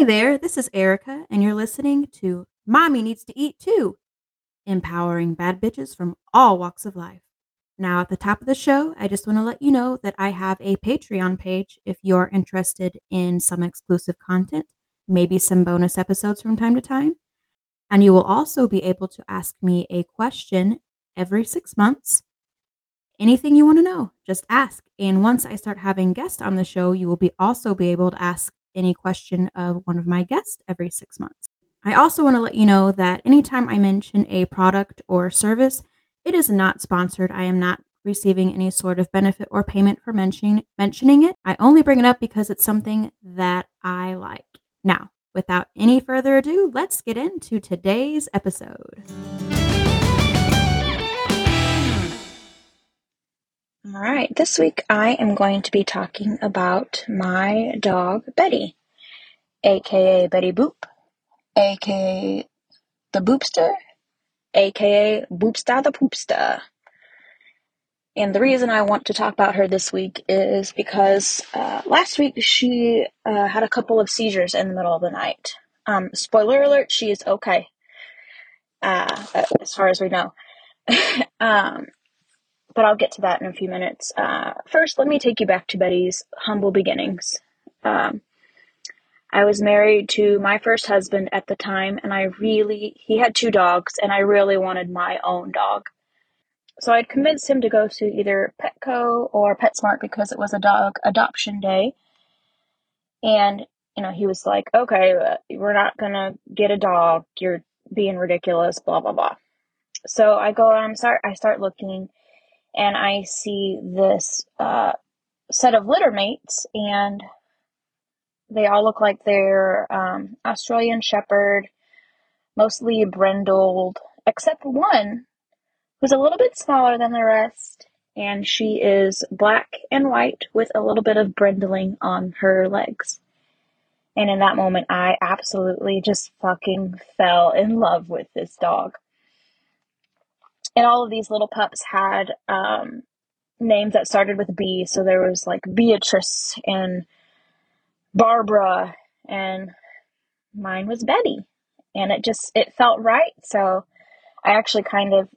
Hi there, this is Erica, and you're listening to Mommy Needs to Eat Too, empowering bad bitches from all walks of life. Now, at the top of the show, I just want to let you know that I have a Patreon page if you're interested in some exclusive content, maybe some bonus episodes from time to time. And you will also be able to ask me a question every six months. Anything you want to know, just ask. And once I start having guests on the show, you will be also be able to ask any question of one of my guests every six months. I also want to let you know that anytime I mention a product or service, it is not sponsored. I am not receiving any sort of benefit or payment for mentioning mentioning it. I only bring it up because it's something that I like. Now, without any further ado, let's get into today's episode. All right, this week I am going to be talking about my dog Betty, aka Betty Boop, aka the Boopster, aka Boopsta the Poopsta. And the reason I want to talk about her this week is because uh, last week she uh, had a couple of seizures in the middle of the night. Um, spoiler alert, she is okay, uh, as far as we know. um, but I'll get to that in a few minutes. Uh, first, let me take you back to Betty's humble beginnings. Um, I was married to my first husband at the time, and I really, he had two dogs, and I really wanted my own dog. So I'd convinced him to go to either Petco or PetSmart because it was a dog adoption day. And, you know, he was like, okay, uh, we're not going to get a dog. You're being ridiculous, blah, blah, blah. So I go I'm start, I start looking and I see this uh, set of litter mates, and they all look like they're um, Australian Shepherd, mostly brindled, except one who's a little bit smaller than the rest, and she is black and white with a little bit of brindling on her legs. And in that moment, I absolutely just fucking fell in love with this dog and all of these little pups had um, names that started with B. So there was like Beatrice and Barbara, and mine was Betty. And it just it felt right. So I actually kind of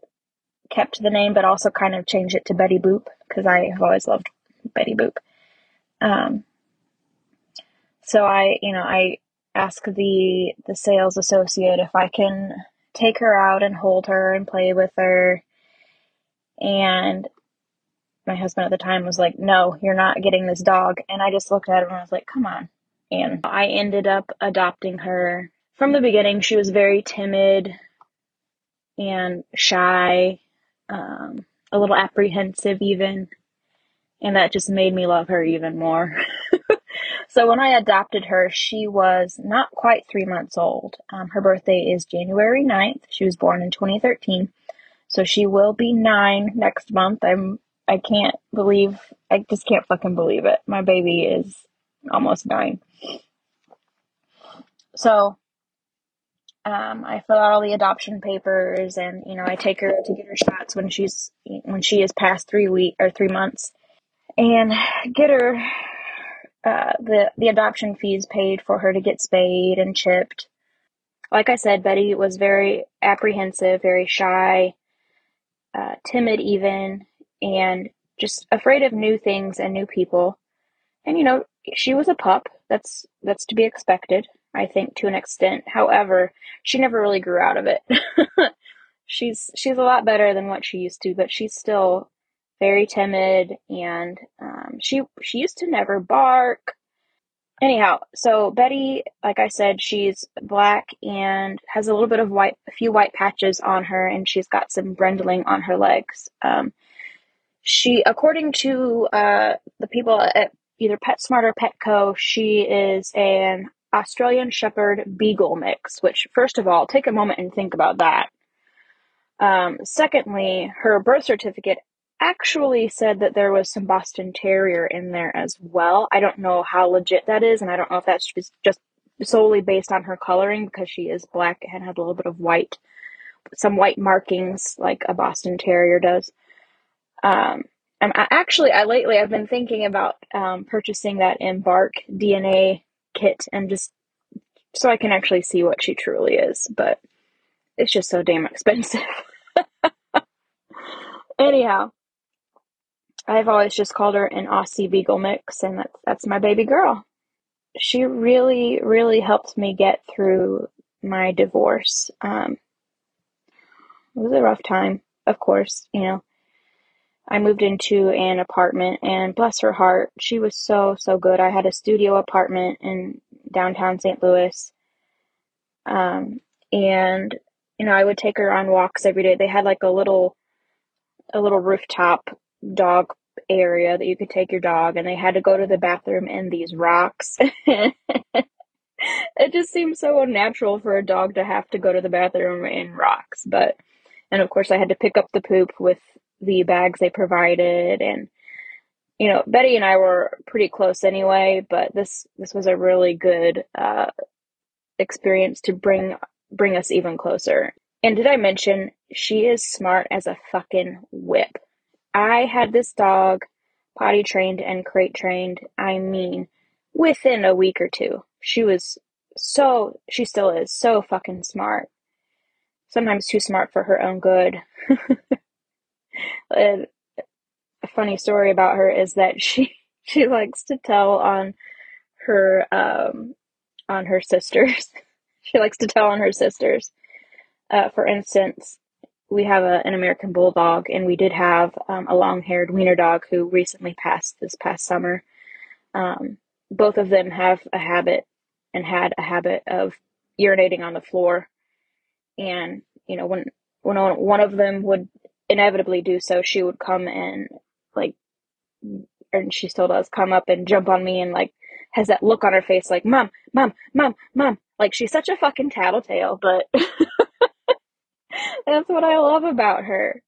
kept the name, but also kind of changed it to Betty Boop because I have always loved Betty Boop. Um, so I, you know, I ask the the sales associate if I can take her out and hold her and play with her. And my husband at the time was like, No, you're not getting this dog. And I just looked at him and I was like, Come on. And I ended up adopting her. From the beginning, she was very timid and shy, um, a little apprehensive, even. And that just made me love her even more. So when I adopted her, she was not quite three months old. Um, her birthday is January 9th. She was born in 2013. So she will be nine next month. I'm, I can't believe, I just can't fucking believe it. My baby is almost nine. So, um, I fill out all the adoption papers and, you know, I take her to get her shots when she's, when she is past three week or three months and get her uh, the the adoption fees paid for her to get spayed and chipped. Like I said, Betty was very apprehensive, very shy, uh, timid, even, and just afraid of new things and new people. And you know, she was a pup. That's that's to be expected, I think, to an extent. However, she never really grew out of it. she's she's a lot better than what she used to, but she's still very timid, and um, she she used to never bark. Anyhow, so Betty, like I said, she's black and has a little bit of white, a few white patches on her, and she's got some brindling on her legs. Um, she, according to uh, the people at either PetSmart or Petco, she is an Australian Shepherd Beagle mix. Which, first of all, take a moment and think about that. Um, secondly, her birth certificate actually said that there was some Boston Terrier in there as well. I don't know how legit that is, and I don't know if that's just solely based on her coloring because she is black and had a little bit of white, some white markings like a Boston Terrier does. Um, and I, actually, I lately I've been thinking about um, purchasing that Embark DNA kit and just so I can actually see what she truly is, but it's just so damn expensive. Anyhow, I've always just called her an Aussie Beagle mix, and that's that's my baby girl. She really, really helped me get through my divorce. Um, it was a rough time, of course. You know, I moved into an apartment, and bless her heart, she was so so good. I had a studio apartment in downtown St. Louis, um, and you know, I would take her on walks every day. They had like a little a little rooftop dog area that you could take your dog and they had to go to the bathroom in these rocks. it just seems so unnatural for a dog to have to go to the bathroom in rocks, but and of course I had to pick up the poop with the bags they provided and you know, Betty and I were pretty close anyway, but this this was a really good uh experience to bring bring us even closer. And did I mention she is smart as a fucking whip? I had this dog potty trained and crate trained. I mean, within a week or two. She was so, she still is so fucking smart. Sometimes too smart for her own good. a funny story about her is that she, she likes to tell on her, um, on her sisters. she likes to tell on her sisters. Uh, for instance, we have a, an American Bulldog, and we did have um, a long haired wiener dog who recently passed this past summer. Um, both of them have a habit and had a habit of urinating on the floor. And, you know, when, when one of them would inevitably do so, she would come and, like, and she still does come up and jump on me and, like, has that look on her face like, Mom, Mom, Mom, Mom. Like, she's such a fucking tattletale, but. That's what I love about her.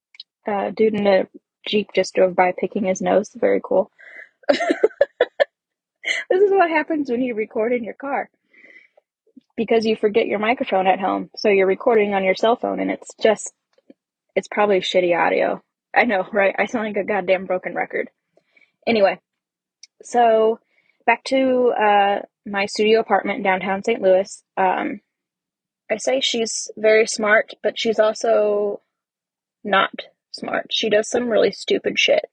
Uh, dude in a Jeep just drove by picking his nose. Very cool. this is what happens when you record in your car. Because you forget your microphone at home. So you're recording on your cell phone and it's just, it's probably shitty audio. I know, right? I sound like a goddamn broken record. Anyway, so back to uh, my studio apartment downtown St. Louis. Um, I say she's very smart, but she's also not smart. She does some really stupid shit.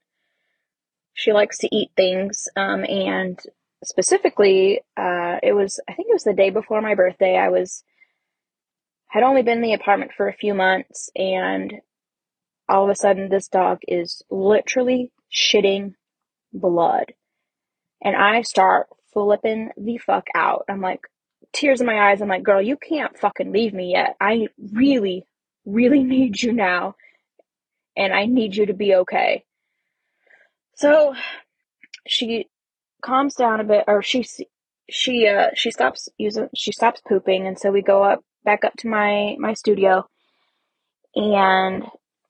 She likes to eat things, um, and specifically, uh, it was I think it was the day before my birthday. I was had only been in the apartment for a few months, and all of a sudden, this dog is literally shitting blood, and I start flipping the fuck out. I'm like, tears in my eyes. I'm like, girl, you can't fucking leave me yet. I really, really need you now. And I need you to be okay. So she calms down a bit, or she, she, uh, she stops using, she stops pooping. And so we go up, back up to my, my studio. And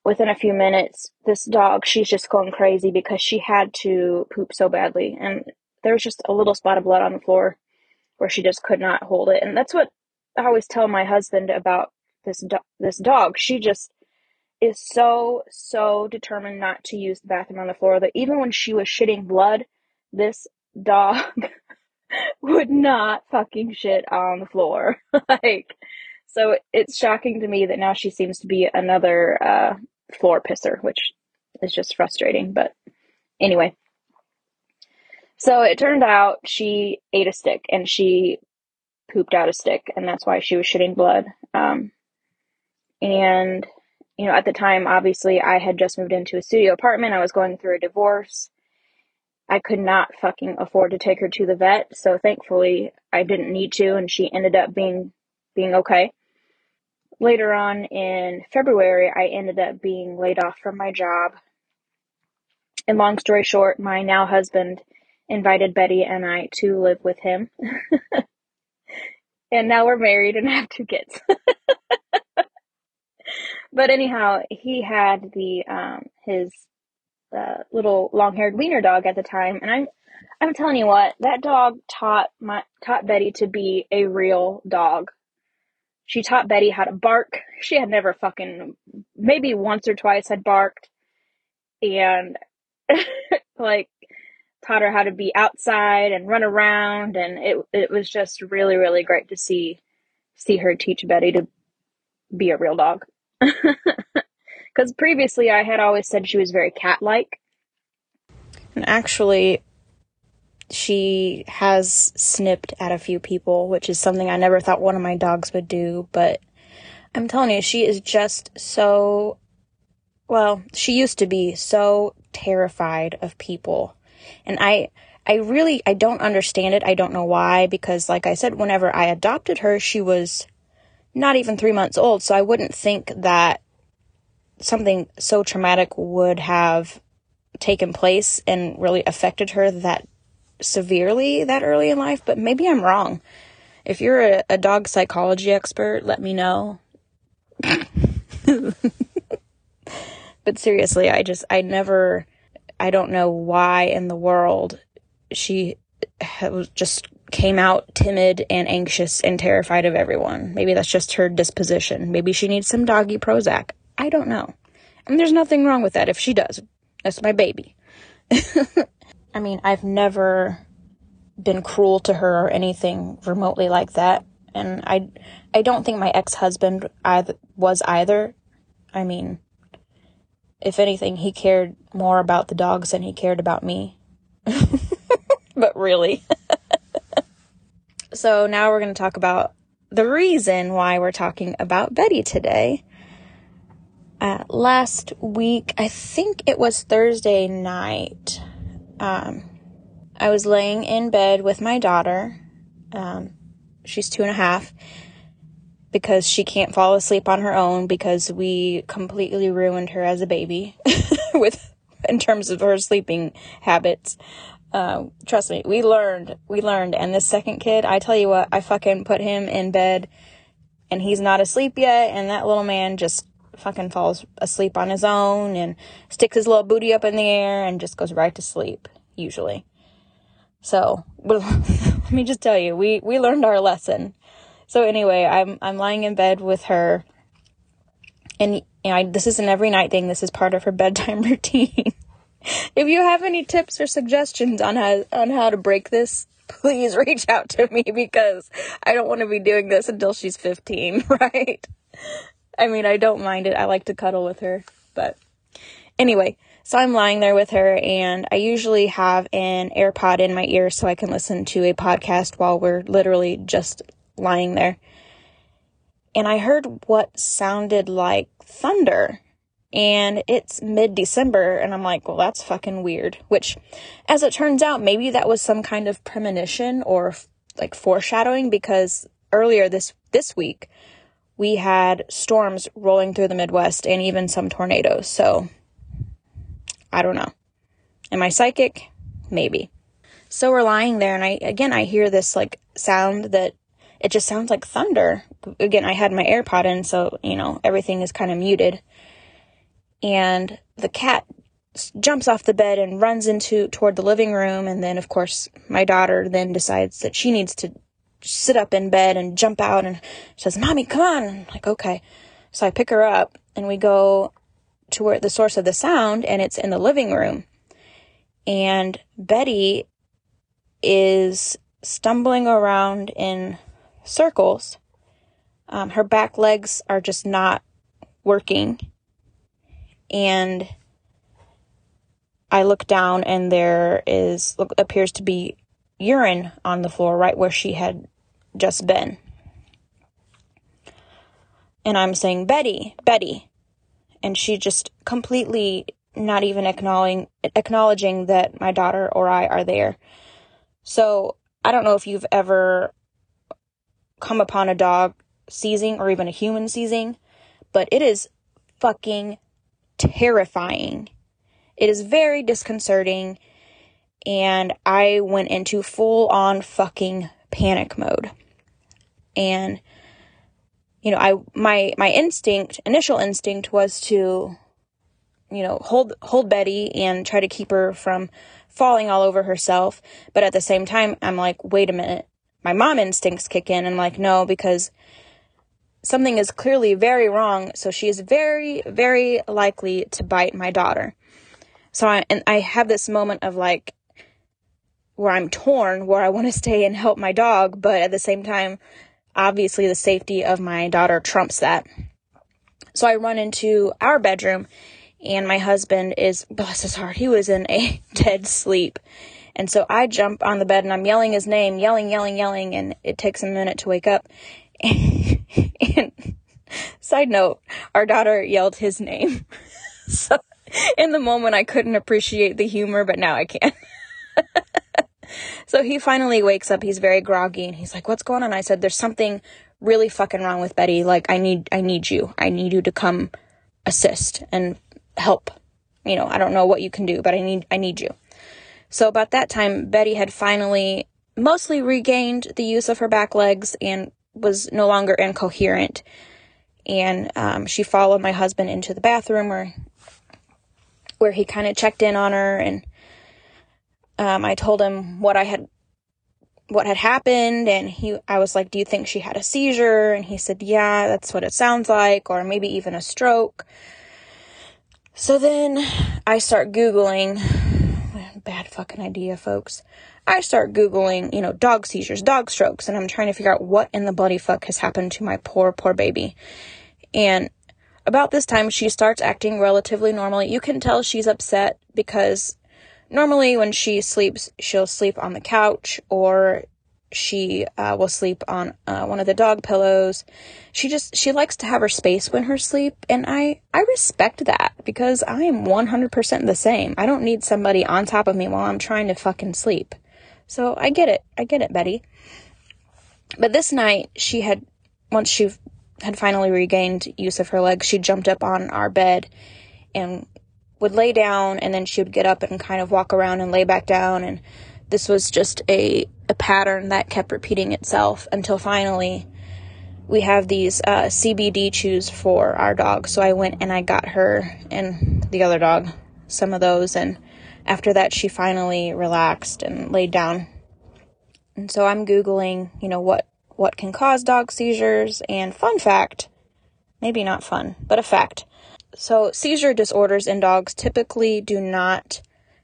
within a few minutes, this dog, she's just going crazy because she had to poop so badly. And there was just a little spot of blood on the floor where she just could not hold it. And that's what I always tell my husband about this do- this dog. She just is so so determined not to use the bathroom on the floor that even when she was shitting blood, this dog would not fucking shit on the floor. like so it's shocking to me that now she seems to be another uh, floor pisser, which is just frustrating. But anyway, so it turned out she ate a stick and she pooped out a stick, and that's why she was shitting blood. Um, and, you know, at the time, obviously, I had just moved into a studio apartment. I was going through a divorce. I could not fucking afford to take her to the vet, so thankfully I didn't need to, and she ended up being being okay. Later on in February, I ended up being laid off from my job. And long story short, my now husband invited Betty and I to live with him. and now we're married and have two kids. but anyhow, he had the um his uh, little long-haired wiener dog at the time, and I'm I'm telling you what, that dog taught my taught Betty to be a real dog. She taught Betty how to bark. She had never fucking maybe once or twice had barked, and like taught her how to be outside and run around and it it was just really really great to see see her teach Betty to be a real dog. Cuz previously I had always said she was very cat-like. And actually she has snipped at a few people, which is something I never thought one of my dogs would do, but I'm telling you she is just so well, she used to be so terrified of people. And I I really I don't understand it. I don't know why because like I said whenever I adopted her, she was not even 3 months old, so I wouldn't think that something so traumatic would have taken place and really affected her that severely that early in life, but maybe I'm wrong. If you're a, a dog psychology expert, let me know. but seriously, I just, I never, I don't know why in the world she just came out timid and anxious and terrified of everyone. Maybe that's just her disposition. Maybe she needs some doggy Prozac. I don't know. And there's nothing wrong with that if she does. That's my baby. I mean, I've never been cruel to her or anything remotely like that. And I, I don't think my ex-husband either, was either. I mean, if anything, he cared more about the dogs than he cared about me. but really. so now we're going to talk about the reason why we're talking about Betty today. Uh, last week, I think it was Thursday night, um, I was laying in bed with my daughter. Um, she's two and a half because she can't fall asleep on her own because we completely ruined her as a baby with in terms of her sleeping habits. Uh, trust me, we learned, we learned. And this second kid, I tell you what, I fucking put him in bed and he's not asleep yet. And that little man just fucking falls asleep on his own and sticks his little booty up in the air and just goes right to sleep, usually. So, let me just tell you, we, we learned our lesson. So anyway, I'm, I'm lying in bed with her and you know, I, this is an every night thing. This is part of her bedtime routine. if you have any tips or suggestions on how, on how to break this, please reach out to me because I don't want to be doing this until she's 15, right? I mean, I don't mind it. I like to cuddle with her, but anyway, so I'm lying there with her and I usually have an AirPod in my ear so I can listen to a podcast while we're literally just lying there. And I heard what sounded like thunder. And it's mid December, and I'm like, well, that's fucking weird. Which, as it turns out, maybe that was some kind of premonition or like foreshadowing because earlier this this week we had storms rolling through the Midwest and even some tornadoes. So I don't know. Am I psychic? Maybe. So we're lying there and I again I hear this like sound that it just sounds like thunder. Again, I had my AirPod in so, you know, everything is kind of muted. And the cat jumps off the bed and runs into toward the living room and then of course my daughter then decides that she needs to sit up in bed and jump out and says, "Mommy, come on." I'm like, "Okay." So I pick her up and we go to where the source of the sound and it's in the living room. And Betty is stumbling around in circles. Um, her back legs are just not working. And I look down and there is look, appears to be urine on the floor right where she had just been. And I'm saying, Betty, Betty and she just completely not even acknowledging acknowledging that my daughter or I are there. So I don't know if you've ever come upon a dog seizing or even a human seizing, but it is fucking terrifying. It is very disconcerting and I went into full on fucking panic mode. And you know, I my my instinct, initial instinct was to you know, hold hold Betty and try to keep her from falling all over herself, but at the same time I'm like, wait a minute. My mom instincts kick in and like, no, because something is clearly very wrong, so she is very very likely to bite my daughter. So I and I have this moment of like where I'm torn, where I want to stay and help my dog, but at the same time, obviously the safety of my daughter trumps that. So I run into our bedroom and my husband is, bless his heart, he was in a dead sleep. And so I jump on the bed and I'm yelling his name, yelling, yelling, yelling, and it takes a minute to wake up. and side note, our daughter yelled his name. so in the moment I couldn't appreciate the humor, but now I can. so he finally wakes up. He's very groggy and he's like, "What's going on?" I said, "There's something really fucking wrong with Betty. Like I need I need you. I need you to come assist and help. You know, I don't know what you can do, but I need I need you." So about that time, Betty had finally mostly regained the use of her back legs and was no longer incoherent. And um, she followed my husband into the bathroom where where he kind of checked in on her and um, I told him what I had what had happened and he I was like, "Do you think she had a seizure?" and he said, "Yeah, that's what it sounds like or maybe even a stroke." So then I start googling bad fucking idea, folks. I start Googling, you know, dog seizures, dog strokes, and I'm trying to figure out what in the bloody fuck has happened to my poor, poor baby. And about this time, she starts acting relatively normally. You can tell she's upset because normally when she sleeps, she'll sleep on the couch or she uh, will sleep on uh, one of the dog pillows. She just she likes to have her space when her sleep, and I I respect that because I am 100% the same. I don't need somebody on top of me while I'm trying to fucking sleep. So I get it. I get it, Betty. But this night she had once she had finally regained use of her legs, she jumped up on our bed and would lay down and then she would get up and kind of walk around and lay back down and this was just a, a pattern that kept repeating itself until finally we have these uh, CBD chews for our dog. So I went and I got her and the other dog some of those. And after that, she finally relaxed and laid down. And so I'm Googling, you know, what, what can cause dog seizures. And fun fact, maybe not fun, but a fact. So seizure disorders in dogs typically do not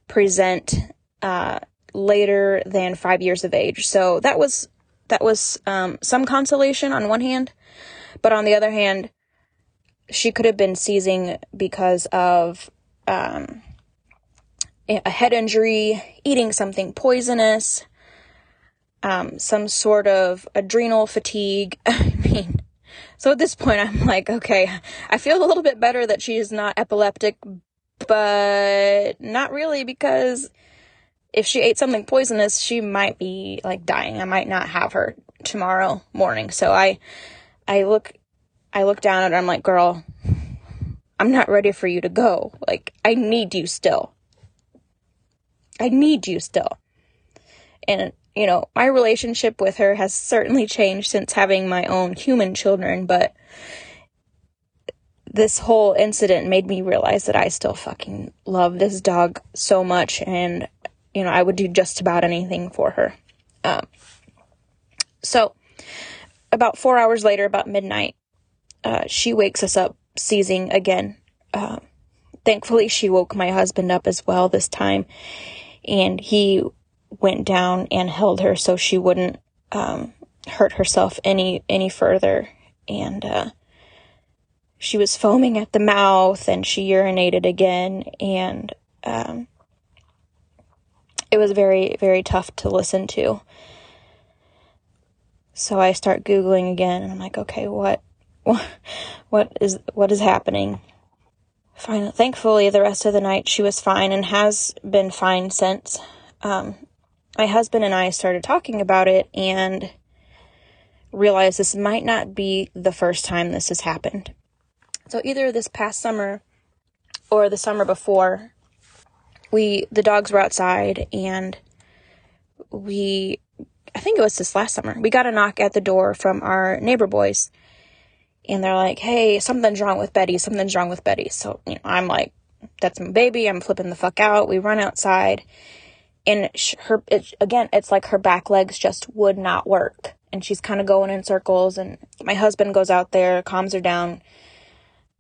present uh, later than five years of age. So that was that was um, some consolation on one hand, but on the other hand, she could have been seizing because of um, a head injury, eating something poisonous, um, some sort of adrenal fatigue. I mean, so at this point, I'm like, okay, I feel a little bit better that she is not epileptic, but not really because if she ate something poisonous, she might be like dying. I might not have her tomorrow morning. So I I look I look down at her, I'm like, girl, I'm not ready for you to go. Like, I need you still. I need you still. And, you know, my relationship with her has certainly changed since having my own human children, but this whole incident made me realize that I still fucking love this dog so much and you know, I would do just about anything for her. Um, so, about four hours later, about midnight, uh, she wakes us up seizing again. Uh, thankfully, she woke my husband up as well this time, and he went down and held her so she wouldn't um, hurt herself any any further. And uh, she was foaming at the mouth, and she urinated again, and um, it was very, very tough to listen to. So I start Googling again and I'm like, okay, what, what, what is, what is happening? Finally, thankfully, the rest of the night she was fine and has been fine since. Um, my husband and I started talking about it and realized this might not be the first time this has happened. So either this past summer or the summer before, we the dogs were outside and we I think it was this last summer. We got a knock at the door from our neighbor boys. And they're like, "Hey, something's wrong with Betty. Something's wrong with Betty." So, you know, I'm like, "That's my baby. I'm flipping the fuck out." We run outside and her it, again, it's like her back legs just would not work. And she's kind of going in circles and my husband goes out there, calms her down.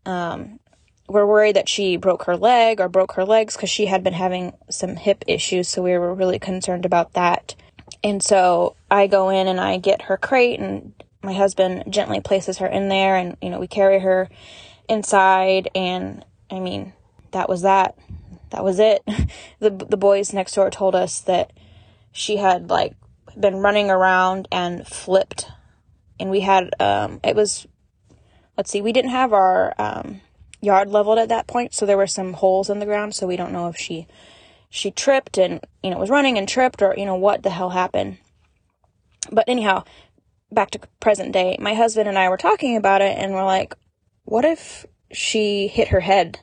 Um were worried that she broke her leg or broke her legs because she had been having some hip issues. So we were really concerned about that. And so I go in and I get her crate and my husband gently places her in there and, you know, we carry her inside. And I mean, that was that. That was it. The, the boys next door told us that she had like been running around and flipped. And we had, um, it was, let's see, we didn't have our, um, yard leveled at that point, so there were some holes in the ground, so we don't know if she she tripped and you know was running and tripped or you know what the hell happened. But anyhow, back to present day, my husband and I were talking about it and we're like, what if she hit her head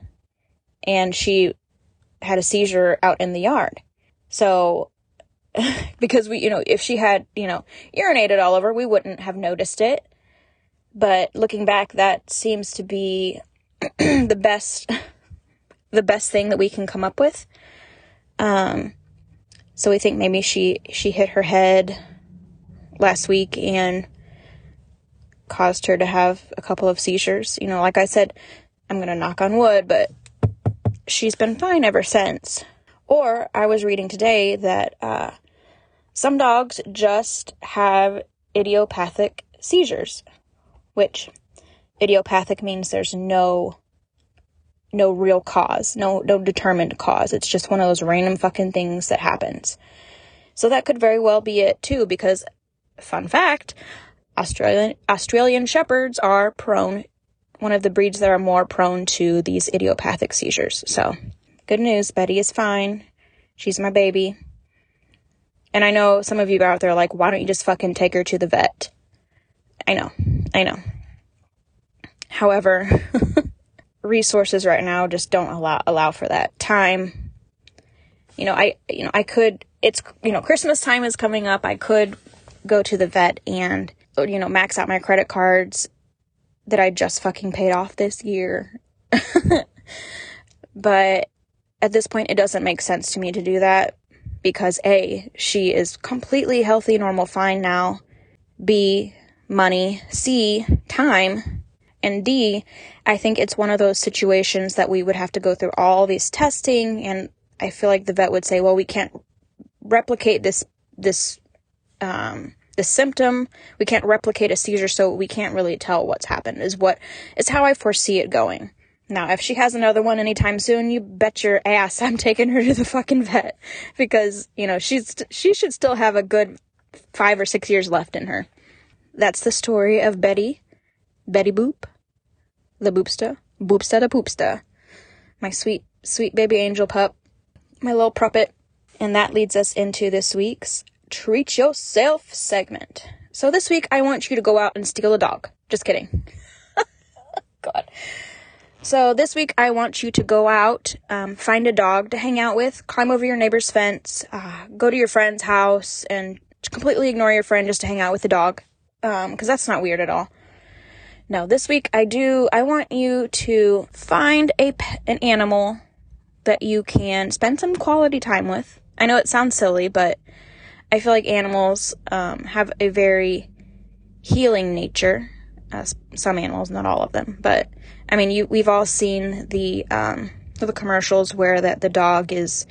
and she had a seizure out in the yard? So because we, you know, if she had, you know, urinated all over, we wouldn't have noticed it. But looking back, that seems to be the best the best thing that we can come up with. Um, so we think maybe she she hit her head last week and caused her to have a couple of seizures. You know, like I said, I'm gonna knock on wood, but she's been fine ever since. Or I was reading today that uh, some dogs just have idiopathic seizures, which idiopathic means there's no no real cause, no no determined cause. It's just one of those random fucking things that happens. So that could very well be it too because fun fact, Australian Australian shepherds are prone one of the breeds that are more prone to these idiopathic seizures. So, good news, Betty is fine. She's my baby. And I know some of you out there are like, why don't you just fucking take her to the vet? I know. I know. However, resources right now just don't allow allow for that time. You know, I you know, I could it's you know, Christmas time is coming up. I could go to the vet and you know, max out my credit cards that I just fucking paid off this year. but at this point it doesn't make sense to me to do that because A, she is completely healthy, normal, fine now. B, money. C, time and D, I think it's one of those situations that we would have to go through all these testing and I feel like the vet would say, well, we can't replicate this, this, um, the symptom. We can't replicate a seizure, so we can't really tell what's happened is what, is how I foresee it going. Now, if she has another one anytime soon, you bet your ass I'm taking her to the fucking vet because, you know, she's, she should still have a good five or six years left in her. That's the story of Betty, Betty Boop, the boopsta, boopsta the poopsta, my sweet, sweet baby angel pup, my little puppet. And that leads us into this week's Treat Yourself segment. So this week, I want you to go out and steal a dog. Just kidding. God. So this week, I want you to go out, um, find a dog to hang out with, climb over your neighbor's fence, uh, go to your friend's house, and completely ignore your friend just to hang out with the dog. Um, because that's not weird at all. No, this week I do, I want you to find a, an animal that you can spend some quality time with. I know it sounds silly, but I feel like animals um, have a very healing nature. Uh, some animals, not all of them, but I mean, you we've all seen the um, the commercials where that the dog is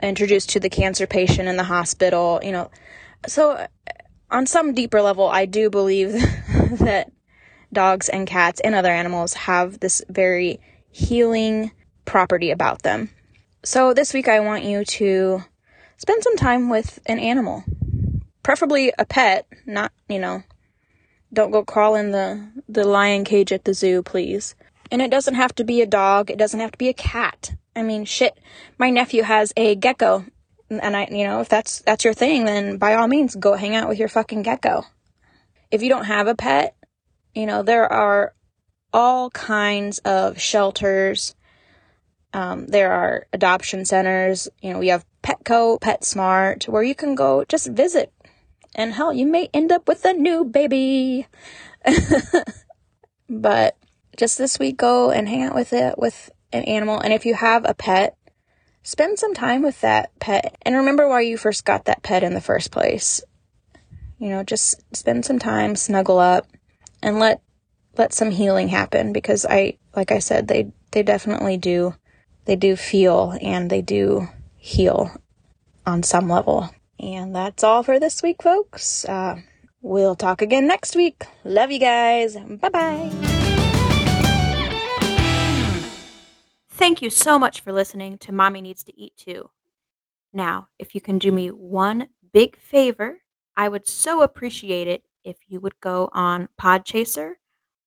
introduced to the cancer patient in the hospital. You know, so on some deeper level, I do believe that dogs and cats and other animals have this very healing property about them. So this week I want you to spend some time with an animal. Preferably a pet, not, you know, don't go crawl in the, the lion cage at the zoo, please. And it doesn't have to be a dog, it doesn't have to be a cat. I mean, shit, my nephew has a gecko. And I, you know, if that's, that's your thing, then by all means, go hang out with your fucking gecko. If you don't have a pet, you know, there are all kinds of shelters. Um, there are adoption centers. You know, we have Petco, PetSmart, where you can go just visit. And hell, you may end up with a new baby. but just this week, go and hang out with it with an animal. And if you have a pet, spend some time with that pet and remember why you first got that pet in the first place. You know, just spend some time, snuggle up, and let let some healing happen because I like I said they they definitely do. They do feel and they do heal on some level. And that's all for this week, folks. Uh, we'll talk again next week. Love you guys. Bye bye. Thank you so much for listening to Mommy Needs to Eat Too. Now, if you can do me one big favor, I would so appreciate it if you would go on Podchaser,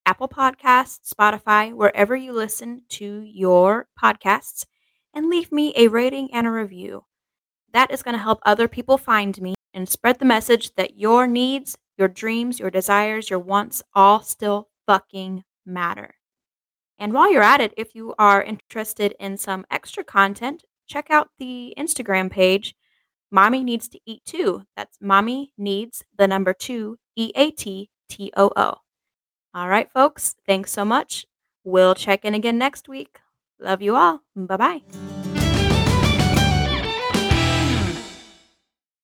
Apple Podcasts, Spotify, wherever you listen to your podcasts, and leave me a rating and a review. That is going to help other people find me and spread the message that your needs, your dreams, your desires, your wants all still fucking matter. And while you're at it, if you are interested in some extra content, check out the Instagram page, Mommy Needs to Eat Too. That's Mommy Needs the number two, E A T T O O. All right, folks, thanks so much. We'll check in again next week. Love you all. Bye bye.